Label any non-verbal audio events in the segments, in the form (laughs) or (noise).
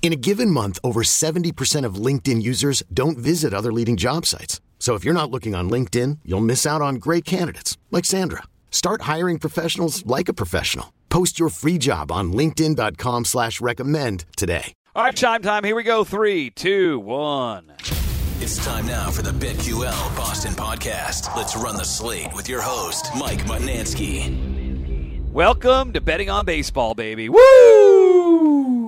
In a given month, over 70% of LinkedIn users don't visit other leading job sites. So if you're not looking on LinkedIn, you'll miss out on great candidates like Sandra. Start hiring professionals like a professional. Post your free job on LinkedIn.com slash recommend today. All right, chime time. Here we go. Three, two, one. It's time now for the BetQL Boston podcast. Let's run the slate with your host, Mike Mutnansky. Welcome to Betting on Baseball, baby. Woo!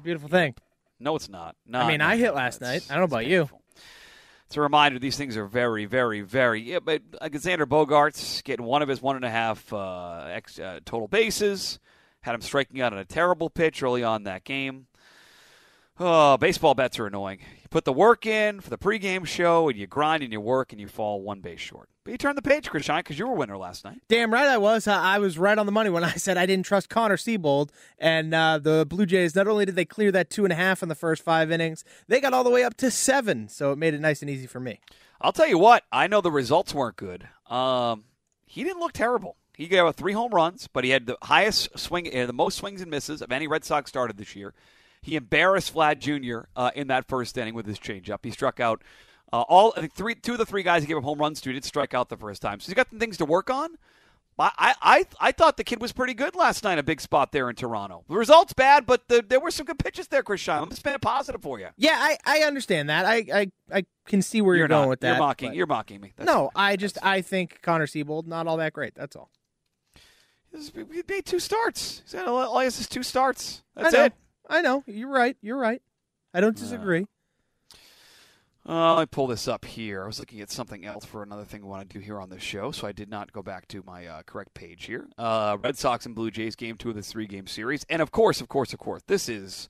A beautiful thing. No, it's not. No, I mean, I hit last night. I don't know about you. It's a reminder these things are very, very, very. Yeah, but Alexander Bogaerts getting one of his one and a half uh, ex, uh, total bases. Had him striking out on a terrible pitch early on that game. Oh, baseball bets are annoying. You put the work in for the pregame show, and you grind and you work, and you fall one base short. But you turn the page, Chris Shine, because you were a winner last night. Damn right I was. I I was right on the money when I (laughs) said I didn't trust Connor Seabold. And uh, the Blue Jays, not only did they clear that two and a half in the first five innings, they got all the way up to seven. So it made it nice and easy for me. I'll tell you what. I know the results weren't good. Um, he didn't look terrible. He gave up three home runs, but he had the highest swing, uh, the most swings and misses of any Red Sox started this year. He embarrassed Vlad Jr. Uh, in that first inning with his changeup. He struck out uh, all. Three, two of the three guys he gave up home runs to did strike out the first time. So he's got some things to work on. I, I, I, I thought the kid was pretty good last night. A big spot there in Toronto. The results bad, but the, there were some good pitches there, Chris Shine. I'm just being positive for you. Yeah, I, I understand that. I, I, I can see where you're, not, going with that. You're mocking. but- You're mocking me. That's no. I just I think Connor Seabold not all that great. That's all. He made two starts. He's had all he has is two starts. That's I know. it. I know. You're right. You're right. I don't disagree. Uh, let me pull this up here. I was looking at something else for another thing I want to do here on this show, so I did not go back to my uh, correct page here. Uh, Red Sox and Blue Jays game two of this three game series, and of course, of course, of course, this is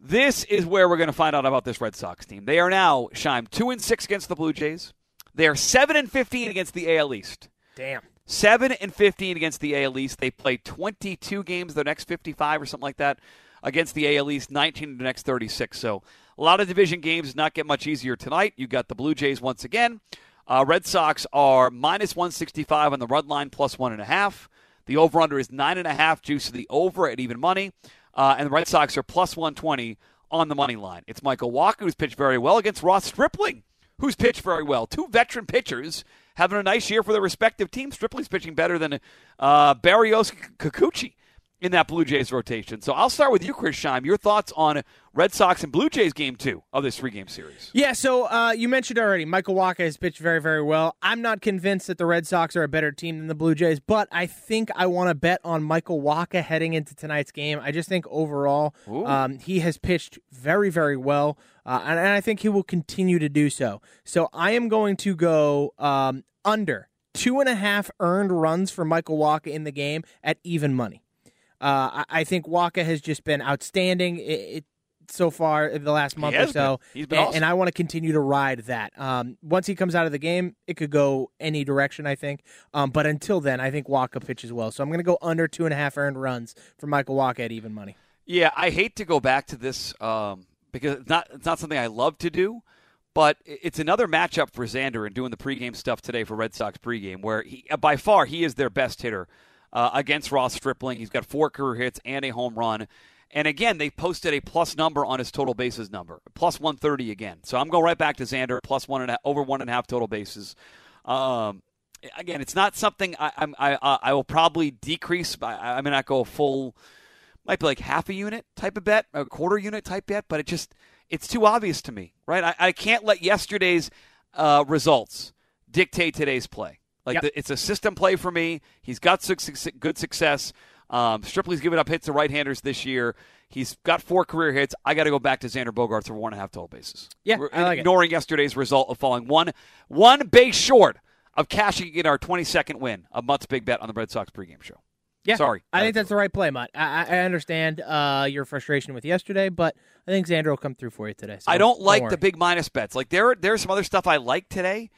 this is where we're going to find out about this Red Sox team. They are now Shime two and six against the Blue Jays. They are seven and fifteen against the AL East. Damn. 7 and 15 against the AL East. They play 22 games the next 55 or something like that against the AL East, 19 in the next 36. So a lot of division games not get much easier tonight. You got the Blue Jays once again. Uh, Red Sox are minus 165 on the run line, plus one and a half. The over under is nine and a half, juice to the over at even money. Uh, and the Red Sox are plus 120 on the money line. It's Michael Wacha, who's pitched very well against Ross Stripling, who's pitched very well. Two veteran pitchers having a nice year for their respective teams. Stripling's pitching better than uh, Berrios Kikuchi in that Blue Jays rotation. So I'll start with you, Chris Scheim. Your thoughts on Red Sox and Blue Jays game two of this three game series? Yeah, so uh, you mentioned already, Michael Wacha has pitched very, very well. I'm not convinced that the Red Sox are a better team than the Blue Jays, but I think I want to bet on Michael Wacha heading into tonight's game. I just think overall um, he has pitched very, very well, uh, and, and I think he will continue to do so. So I am going to go um, under two and a half earned runs for Michael Wacha in the game at even money. Uh, I, I think Wacha has just been outstanding. It, it, so far in the last month or so, been. He's been and, awesome. and I want to continue to ride that. Um, once he comes out of the game, it could go any direction, I think. Um, but until then, I think Wacha pitches well, so I'm going to go under two and a half earned runs for Michael Wacha at even money. Yeah, I hate to go back to this um, because it's not it's not something I love to do, but it's another matchup for Xander and doing the pregame stuff today for Red Sox pregame, where he by far he is their best hitter uh, against Ross Stripling. He's got four career hits and a home run. And again, they posted a plus number on his total bases number, plus 130 again. So I'm going right back to Xander, plus one and a, over one and a half total bases. Um, again, it's not something I, I, I, I will probably decrease. I, I may not go full, might be like half a unit type of bet, a quarter unit type bet, but it just it's too obvious to me, right? I, I can't let yesterday's uh, results dictate today's play. Like Yep. the, it's a system play for me. He's got suc- good success. Um, Stripley's given up hits to right-handers this year. He's got four career hits. I got to go back to Xander Bogaerts for one and a half total bases. Yeah, We're like it. ignoring yesterday's result of falling one one base short of cashing in our 22nd win a Mutt's big bet on the Red Sox pregame show. Yeah, Sorry. I think that's the right play, Mutt. I, I understand uh, your frustration with yesterday, but I think Xander will come through for you today. so I don't like worry. the big minus bets. Like there, there's some other stuff I like today,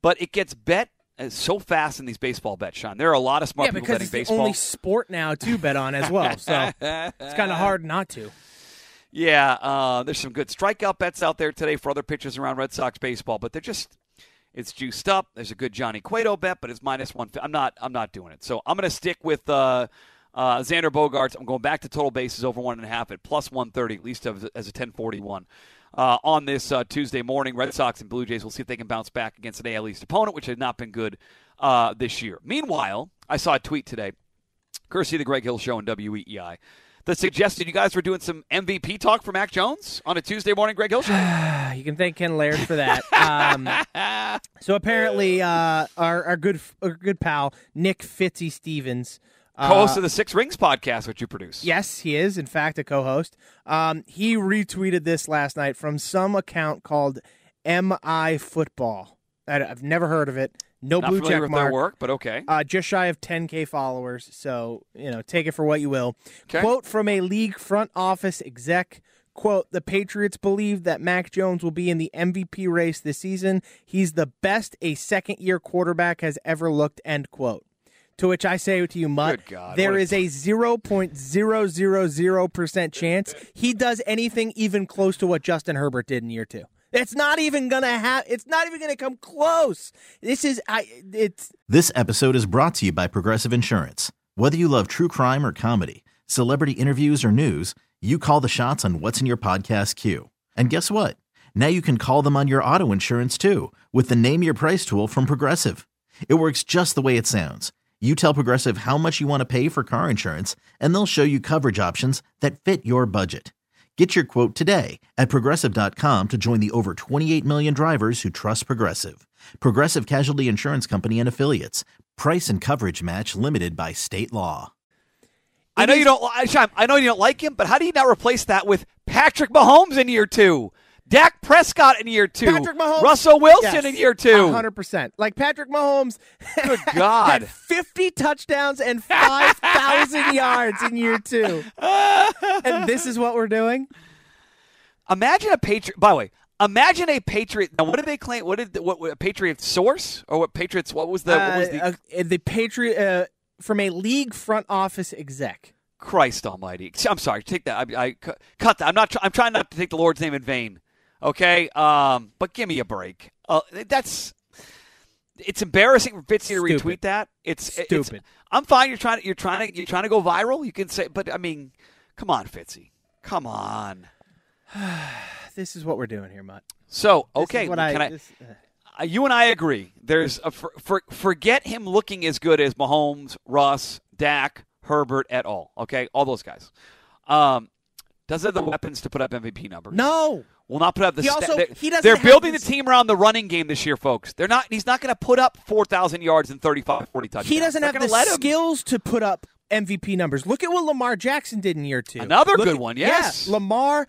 but it gets bet so fast in these baseball bets, Sean. There are a lot of smart yeah, people betting it's the baseball. only sport now to bet on as well. So it's kind of (laughs) hard not to. Yeah, uh, there's some good strikeout bets out there today for other pitchers around Red Sox baseball, but they're just it's juiced up. There's a good Johnny Cueto bet, but it's minus one. I'm not I'm not doing it. So I'm going to stick with uh, uh, Xander Bogaerts. I'm going back to total bases over one and a half at plus 130, at least as, as a 1041. Uh, on this uh, Tuesday morning, Red Sox and Blue Jays. We'll see if they can bounce back against an AL East opponent, which has not been good uh, this year. Meanwhile, I saw a tweet today, courtesy of the Greg Hill Show and WEEI, that suggested you guys were doing some MVP talk for Mac Jones on a Tuesday morning Greg Hill Show. (sighs) You can thank Ken Laird for that. Um, (laughs) so apparently, uh, our our good our good pal Nick Fitzy Stevens. Uh, Co-host of the Six Rings podcast, which you produce. Yes, he is, in fact, a co host. Um, he retweeted this last night from some account called MI Football. I- I've never heard of it. No Not blue check with mark. work, but okay. Uh, just shy of 10K followers. So, you know, take it for what you will. Okay. Quote from a league front office exec. Quote, the Patriots believe that Mac Jones will be in the MVP race this season. He's the best a second year quarterback has ever looked, end quote. To which I say to you, Mutt, Good God, there a- is a 0.000% chance he does anything even close to what Justin Herbert did in year two. It's not even gonna have. It's not even gonna come close. This is I. It's This episode is brought to you by Progressive Insurance. Whether you love true crime or comedy, celebrity interviews or news, you call the shots on what's in your podcast queue. And guess what? Now you can call them on your auto insurance too with the Name Your Price tool from Progressive. It works just the way it sounds. You tell Progressive how much you want to pay for car insurance, and they'll show you coverage options that fit your budget. Get your quote today at progressive.com to join the over 28 million drivers who trust Progressive. Progressive Casualty Insurance Company and Affiliates. Price and coverage match limited by state law. I know you don't. li- I know you don't like him, but how do you not replace that with Patrick Mahomes in year two, Dak Prescott in year two, Patrick Mahomes, Russell Wilson Yes, in year two? hundred percent. Like Patrick Mahomes, (laughs) Good God. had fifty touchdowns and five thousand (laughs) yards in year two, and this is what we're doing. Imagine a Patriot. By the way, imagine a Patriot. Now, what did they claim? What did what, what a Patriot source or what Patriots? What was the? what was the Uh, uh, the Patriot uh, from a league front office exec. Christ Almighty! I'm sorry. Take that. I, I cu- cut that. I'm not. I'm trying not to take the Lord's name in vain. Okay. Um. But give me a break. Uh. That's. It's embarrassing for Fitzy to retweet that. It's it's- Stupid. I'm fine. You're trying to. You're trying to. You're trying to go viral. You can say. But I mean, come on, Fitzy. Come on. (sighs) This is what we're doing here, Mutt. So okay. can I, I this- uh, Uh, you and I agree. There's a, for, for, forget him looking as good as Mahomes, Russ, Dak, Herbert at all. Okay, all those guys. Um, does it have the weapons to put up MVP numbers? no. Will not put up the. He sta- also- he doesn't they're building the team around the running game this year, folks. They're not. He's not going to put up four thousand yards and 35, 40 touchdowns. He doesn't They're have the skills to put up MVP numbers. Look at what Lamar Jackson did in year two. Another Look good at- one, yes. Yeah, Lamar,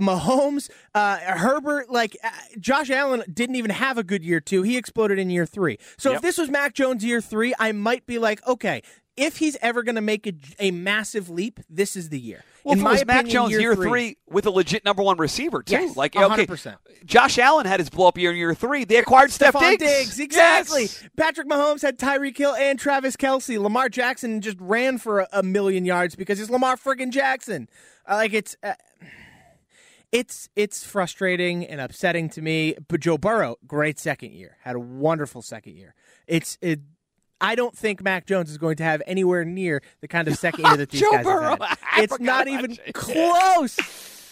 Mahomes, uh, Herbert, like uh, Josh Allen didn't even have a good year two. He exploded in year three. So Yep. if this was Mac Jones year three, I might be like, okay, if he's ever going to make a, a massive leap, this is the year. Well, in my Mac opinion, Jones year, year three, with a legit number one receiver too. Yes, like okay, 100%. Josh Allen had his blow up year in year three. They acquired Steph Stefon Diggs. exactly. Yes. Patrick Mahomes had Tyreek Hill and Travis Kelce. Lamar Jackson just ran for a, a million yards because it's Lamar friggin' Jackson. Uh, like it's. Uh, it's it's frustrating and upsetting to me. But Joe Burrow, great second year, had a wonderful second year. It's it. I don't think Mac Jones is going to have anywhere near the kind of second (laughs) year that these Joe guys Burrow. have had. It's not even close.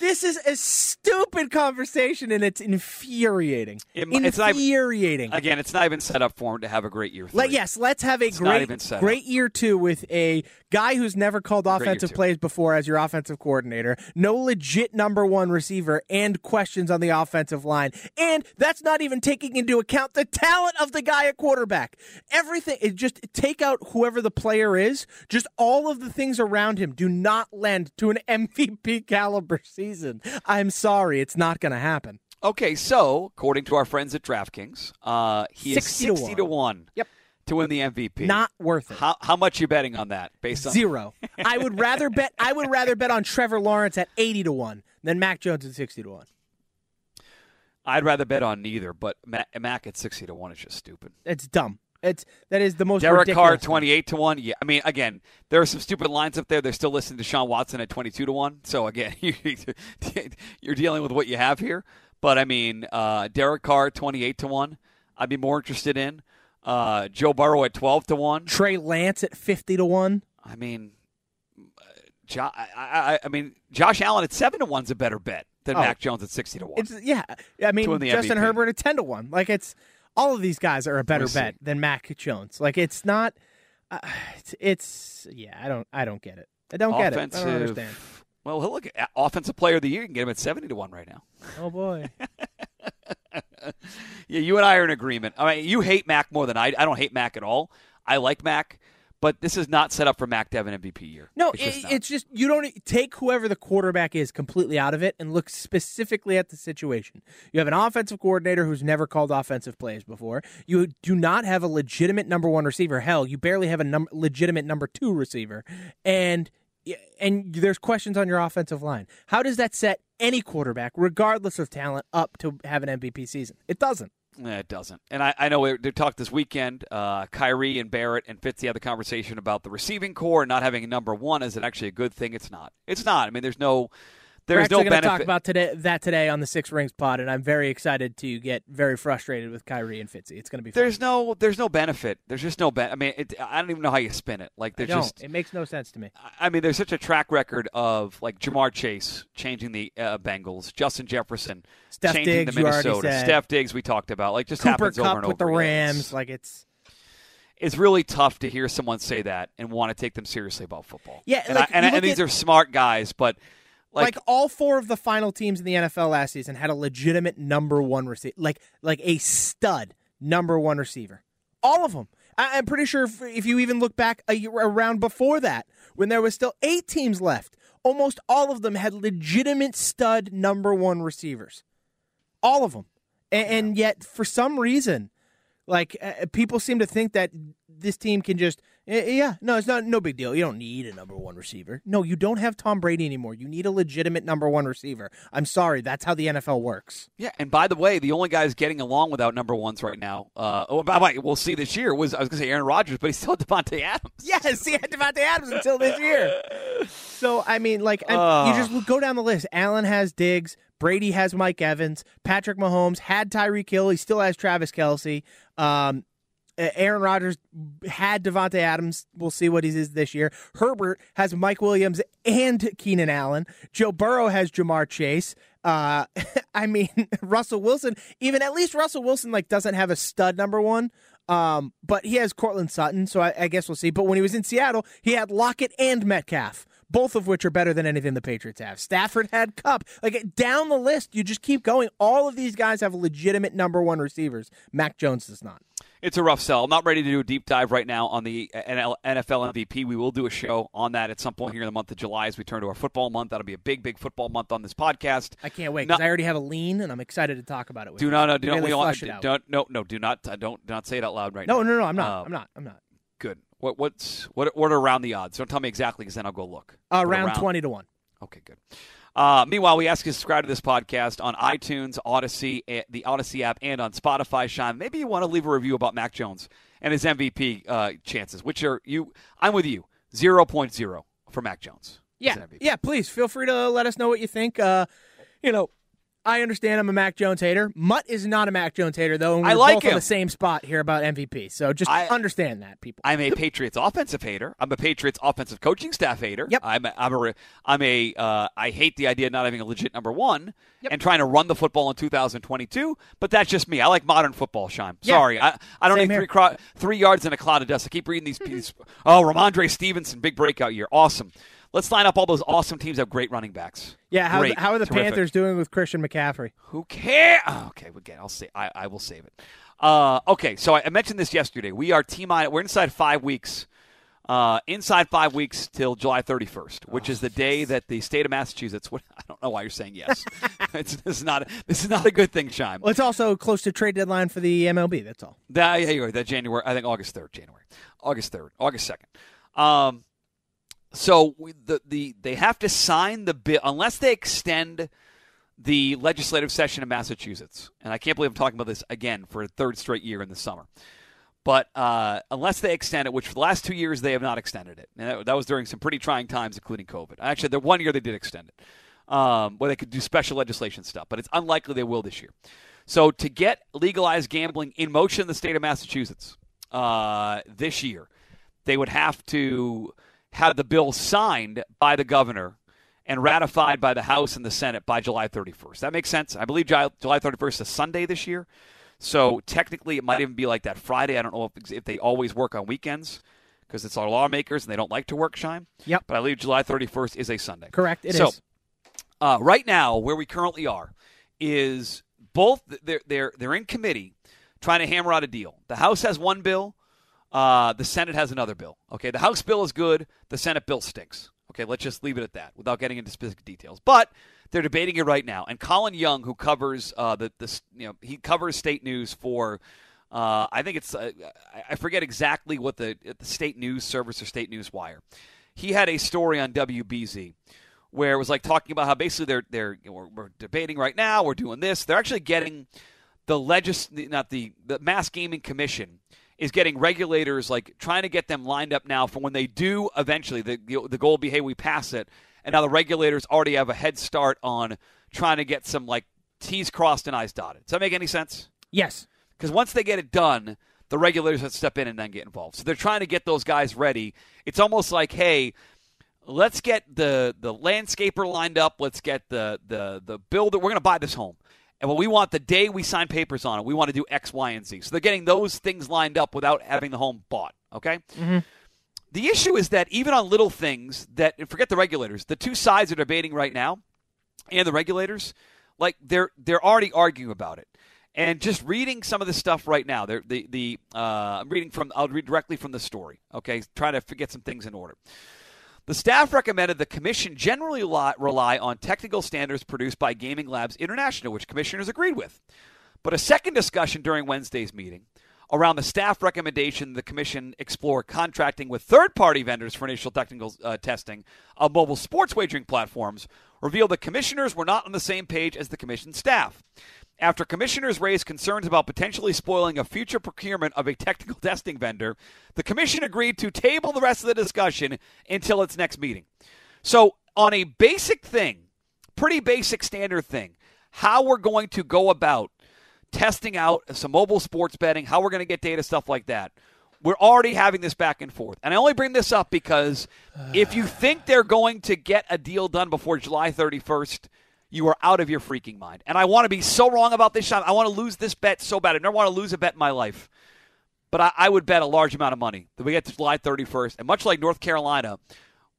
This is a stupid conversation, and it's infuriating. It mi- it's not infuriating. Again, it's not even set up for him to have a great year. Three. Let, yes, let's have a It's great, great year two with a guy who's never called offensive plays before as your offensive coordinator, no legit number one receiver, and questions on the offensive line. And that's not even taking into account the talent of the guy at quarterback. Everything, it just take out whoever the player is, just all of the things around him do not lend to an (laughs) MVP caliber season. I'm sorry, it's not going to happen. Okay, so according to our friends at DraftKings, uh, he 60 to is sixty to one. Yep. To win the MVP. Not worth it. How how much you betting on that? Based on Zero. I would rather bet. I would rather bet on Trevor Lawrence at eighty to one than Mac Jones at sixty to one. I'd rather bet on neither, but Mac, Mac at sixty to one is just stupid. It's dumb. It's that is the most. Derek Carr twenty eight to one. Yeah, I mean, again, there are some stupid lines up there. They're still listening to Sean Watson at twenty two to one. So again, (laughs) you're dealing with what you have here. But I mean, uh, Derek Carr twenty eight to one. I'd be more interested in uh, Joe Burrow at twelve to one. Trey Lance at fifty to one. I mean, uh, jo- I, I, I mean, Josh Allen at seven to one's a better bet than Oh. Mac Jones at sixty to one. It's yeah. I mean, To win the Justin MVP. Herbert at ten to one. Like it's all of these guys are a better bet than Mac Jones. Like it's not. Uh, it's, it's yeah. I don't. I don't get it. I don't get it. I don't understand. Well, he'll look at offensive player of the year. You can get him at seventy to one right now. Oh boy. (laughs) Yeah, you and I are in agreement. I mean, you hate Mac more than I. I don't hate Mac at all. I like Mac, but this is not set up for Mac to have an MVP year. No, it's just, it's just you don't take whoever the quarterback is completely out of it and look specifically at the situation. You have an offensive coordinator who's never called offensive plays before. You do not have a legitimate number one receiver. Hell, you barely have a num- legitimate number two receiver, and and there's questions on your offensive line. How does that set any quarterback, regardless of talent, up to have an MVP season? It doesn't. Eh, it doesn't. And I, I know they talked this weekend. Uh, Kyrie and Barrett and Fitzy had the conversation about the receiving corps and not having a number one. Is it actually a good thing? It's not. It's not. I mean, there's no. We're There's actually no going to talk about today that today on the Six Rings Pod, and I'm very excited to get very frustrated with Kyrie and Fitzy. It's going to be fun. There's no, there's no benefit. There's just no ben. I mean, it, I don't even know how you spin it. Like there's just, it makes no sense to me. I mean, there's such a track record of like Ja'Marr Chase changing the uh, Bengals, Justin Jefferson Steph changing Diggs, the Minnesota. Steph Diggs we talked about. Like just Cooper happens over Kupp and with the over. Rams, It's, like it's it's really tough to hear someone say that and want to take them seriously about football. Yeah, and, like, I, and, and these at- are smart guys, but like, like, all four of the final teams in the NFL last season had a legitimate number one receiver, like like a stud number one receiver. All of them. I, I'm pretty sure if, if you even look back a year around before that, when there was still eight teams left, almost all of them had legitimate stud number one receivers. All of them, and, and yet for some reason, like uh, people seem to think that this team can just yeah no it's not no big deal you don't need a number one receiver no you don't have tom brady anymore you need a legitimate number one receiver i'm sorry that's how the nfl works yeah. And by the way, the only guys getting along without number ones right now. Uh, oh, by the way, we'll see this year. Was I was going to say Aaron Rodgers, but he's still (laughs) Davante Adams. yes he had (laughs) Davante adams until this year so i mean like Ugh. you just go down the list allen has diggs brady has mike evans patrick mahomes had tyreek hill he still has travis kelce um, Uh, Aaron Rodgers had Davante Adams. We'll see what he is this year. Herbert has Mike Williams and Keenan Allen. Joe Burrow has Ja'Marr Chase. Uh, (laughs) I mean (laughs) Russell Wilson. Even at least Russell Wilson like doesn't have a stud number one. Um, but he has Courtland Sutton, so I, I guess we'll see. But when he was in Seattle, he had Lockett and Metcalf, both of which are better than anything the Patriots have. Stafford had Kupp. Like down the list, you just keep going. All of these guys have legitimate number one receivers. Mac Jones does not. It's a rough sell. I'm not ready to do a deep dive right now on the NFL MVP. We will do a show on that at some point here in the month of July as we turn to our football month. That'll be a big, big football month on this podcast. I can't wait because I already have a lean and I'm excited to talk about it with Do you. not, no, do not, Really we all, don't, no, no, do not, uh, don't, do not say it out loud right no, now. no, no, no, I'm not. Uh, I'm not. I'm not. Good. What, what's, what, what are around the odds? Don't tell me exactly because then I'll go look. Uh, But round 20 to 1. Okay, good. Uh, meanwhile, we ask you to subscribe to this podcast on iTunes, Odyssey, eh, the Odyssey app, and on Spotify. Sean, maybe you want to leave a review about Mac Jones and his MVP uh, chances, which are you. I'm with you. 0.0 for Mac Jones. Yeah, yeah. Please feel free to let us know what you think. Uh, you know, I understand I'm a Mac Jones hater. Mutt is not a Mac Jones hater, though, and we're I like both on him. the same spot here about MVP. So just I- understand that, people. I'm a Patriots offensive hater. I'm a Patriots offensive coaching staff hater. Yep. I'm a, I'm a, I'm a uh, I hate the idea of not having a legit number one and trying to run the football in 2022. But that's just me. I like modern football, Shime. Yeah. Sorry, I, I don't Same need three, cro- three yards in a cloud of dust. I keep reading these (laughs) pieces. Oh, Rhamondre Stevenson, big breakout year, awesome. Let's line up all those awesome teams that have great running backs. yeah, how, Great. how are the Terrific. Panthers doing with Christian McCaffrey? Who cares? Oh, okay, again, I'll say I, I will save it. Uh, okay, so I, I mentioned this yesterday. We are T minus. We're inside five weeks. Uh, inside five weeks till July 31st, which is the day that the state of Massachusetts. (laughs) What, I don't know why you're saying yes. (laughs) it's, this is not. This is not a good thing, Shime. Well, it's also close to trade deadline for the MLB. That's all. That, yeah, you're right. That January, I think August 3rd, January. August 3rd, August 2nd. Um, so the, the they have to sign the bill unless they extend the legislative session in Massachusetts. And I can't believe I'm talking about this again for a third straight year in the summer. But uh, unless they extend it, which for the last two years they have not extended it, and that, was during some pretty trying times, including COVID. Actually, the one year they did extend it, um, where they could do special legislation stuff, but it's unlikely they will this year. So to get legalized gambling in motion in the state of Massachusetts uh, this year, they would have to have the bill signed by the governor and ratified by the House and the Senate by July 31st. That makes sense. I believe July July 31st is Sunday this year. So technically, it might even be like that Friday. I don't know if, if they always work on weekends because it's our lawmakers and they don't like to work, Shime. Yep. But I believe July 31st is a Sunday. Correct. It is. so, uh, right now, where we currently are, is both they're they're they're in committee trying to hammer out a deal. The House has one bill, uh, the Senate has another bill. Okay, the House bill is good, the Senate bill stinks. Okay, let's just leave it at that without getting into specific details. But they're debating it right now, and Colin Young, who covers uh, the the you know he covers state news for. Uh, I think it's uh, I- forget exactly what the, the state news service or state news wire. He had a story on WBZ where it was like talking about how basically they're they're you know, we're, we're debating right now, we're doing this. They're actually getting the legis not the the Mass Gaming Commission is getting regulators like trying to get them lined up now for when they do eventually the the goal will be hey we pass it and now the regulators already have a head start on trying to get some like T's crossed and I's dotted. Does that make any sense? yes. Because once they get it done, the regulators have to step in and then get involved. So they're trying to get those guys ready. It's almost like, hey, let's get the the landscaper lined up. Let's get the the the builder. We're going to buy this home, and what we want the day we sign papers on it, we want to do X, Y, and Z. So they're getting those things lined up without having the home bought. Okay. The issue is that even on little things that forget the regulators, the two sides are debating right now, and the regulators, like they're they're already arguing about it. And just reading some of the stuff right now, they're, the the uh, I'm reading from I'll read directly from the story. Okay, trying to get some things in order. The staff recommended the commission generally rely, on technical standards produced by Gaming Labs International, which commissioners agreed with. But a second discussion during Wednesday's meeting around the staff recommendation the commission explore contracting with third-party vendors for initial technical uh, testing of mobile sports wagering platforms revealed the commissioners were not on the same page as the commission staff. After commissioners raised concerns about potentially spoiling a future procurement of a technical (laughs) testing vendor, the commission agreed to table the rest of the discussion until its next meeting. So, on a basic thing, pretty basic standard thing, how we're going to go about testing out some mobile sports betting, how we're going to get data, stuff like that. We're already having this back and forth. And I only bring this up because if you think they're going to get a deal done before July 31st, you are out of your freaking mind. And I want to be so wrong about this shot. I want to lose this bet so bad. I never want to lose a bet in my life. But I, I would bet a large amount of money that we get to July 31st. And much like North Carolina,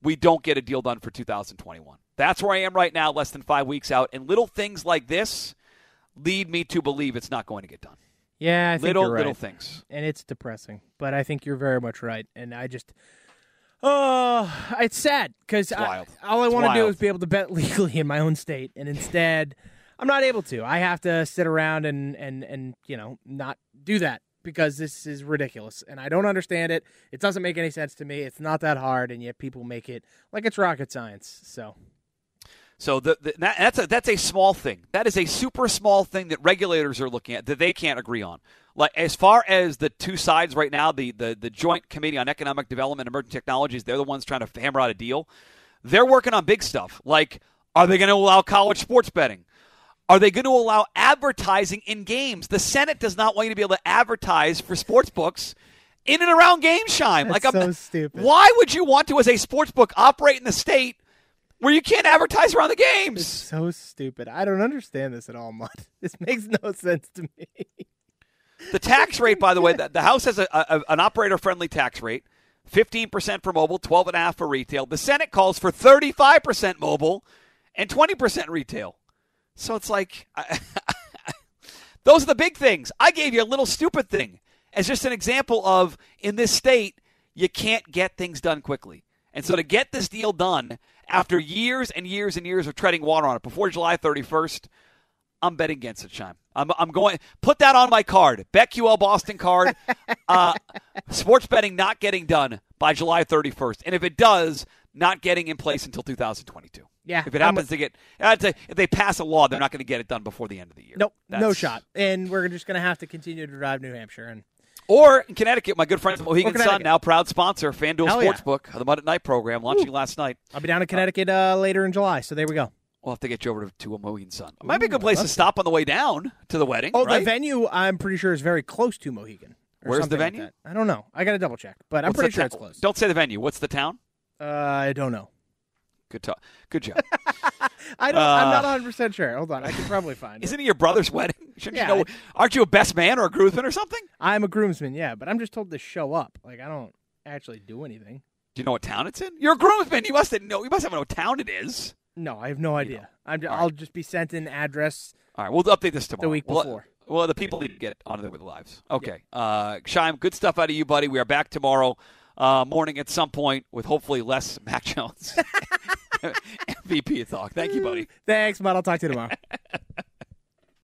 we don't get a deal done for 2021. That's where I am right now, less than five weeks out. And little things like this lead me to believe it's not going to get done. Yeah, I think Little, you're right. little things. and it's depressing. But I think you're very much right, and I just, oh, it's sad because all I want to do is be able to bet (laughs) legally in my own state, and instead, I'm not able to. I have to sit around and and and you know not do that because this is ridiculous, and I don't understand it. It doesn't make any sense to me. It's not that hard, and yet people make it like it's rocket science. So So the, the, that, that's a that's a small thing. That is a super small thing that regulators are looking at that they can't agree on. Like as far as the two sides right now, the the, the Joint Committee on Economic Development and Emerging Technologies, they're the ones trying to hammer out a deal. They're working on big stuff. Like, are they going to allow college sports betting? are they going to allow advertising in games? The Senate does not want you to be able to advertise for sports books in and around game shine. That's like I'm, stupid. Why would you want to, as a sports book, operate in the state where you can't advertise around the It's games? so stupid. I don't understand this at all, Mutt. (laughs) This makes no sense to me. The tax rate, by the way, the, the House has a, a, an operator-friendly tax rate, fifteen percent for mobile, 12.5 for retail. The Senate calls for thirty-five percent mobile and twenty percent retail. So it's like, I, (laughs) those are the big things. I gave you a little stupid thing as just an example of in this state you can't get things done quickly, and so to get this deal done after years and years and years of treading water on it before July thirty-first. I'm betting against it, Shime. I'm, I'm going put that on my card. BetQL Boston card. (laughs) Uh, sports betting not getting done by July 31st, and if it does, not getting in place until 2022. Yeah, If it I'm- happens to get, I'd say if they pass a law, they're not going to get it done before the end of the year. Nope, no shot. And we're just going to have to continue to drive New Hampshire. And Or in Connecticut, my good friends at Mohegan Sun, now proud sponsor, FanDuel Hell. Sportsbook, of the Mutt at Night program, launching last night. I'll be down in Connecticut uh, later in July. So there we go. We'll have to get you over to, to a Mohegan Sun. It might be a good place to stop on the way down to the wedding. Oh, right? the venue I'm pretty sure is very close to Mohegan. Where's the something like venue? I don't know. I got to double check, but I'm pretty sure ta- it's close. Don't say the venue. What's the town? Uh, I don't know. Good talk. Good job. (laughs) I don't. I'm Uh, not 100 percent sure. Hold on, I can probably find (laughs) it. Isn't it your brother's wedding? Shouldn't Yeah. you know? Aren't you a best man or a groomsman or something? I'm a groomsman, yeah, but I'm just told to show up. Like I don't actually do anything. Do you know what town it's in? You're a groomsman. You must know. You must have know what town it is. No, I have no idea. I'm, All right. I'll just be sent an address. All right, we'll update this tomorrow. The week before. Well, the people need to get on with their lives. Okay. Uh, Shime, good stuff out of you, buddy. We are back tomorrow uh, morning at some point with hopefully less (laughs) Mac Jones. (laughs) MVP talk. Thank you, buddy. Thanks, Matt. I'll talk to you tomorrow. (laughs)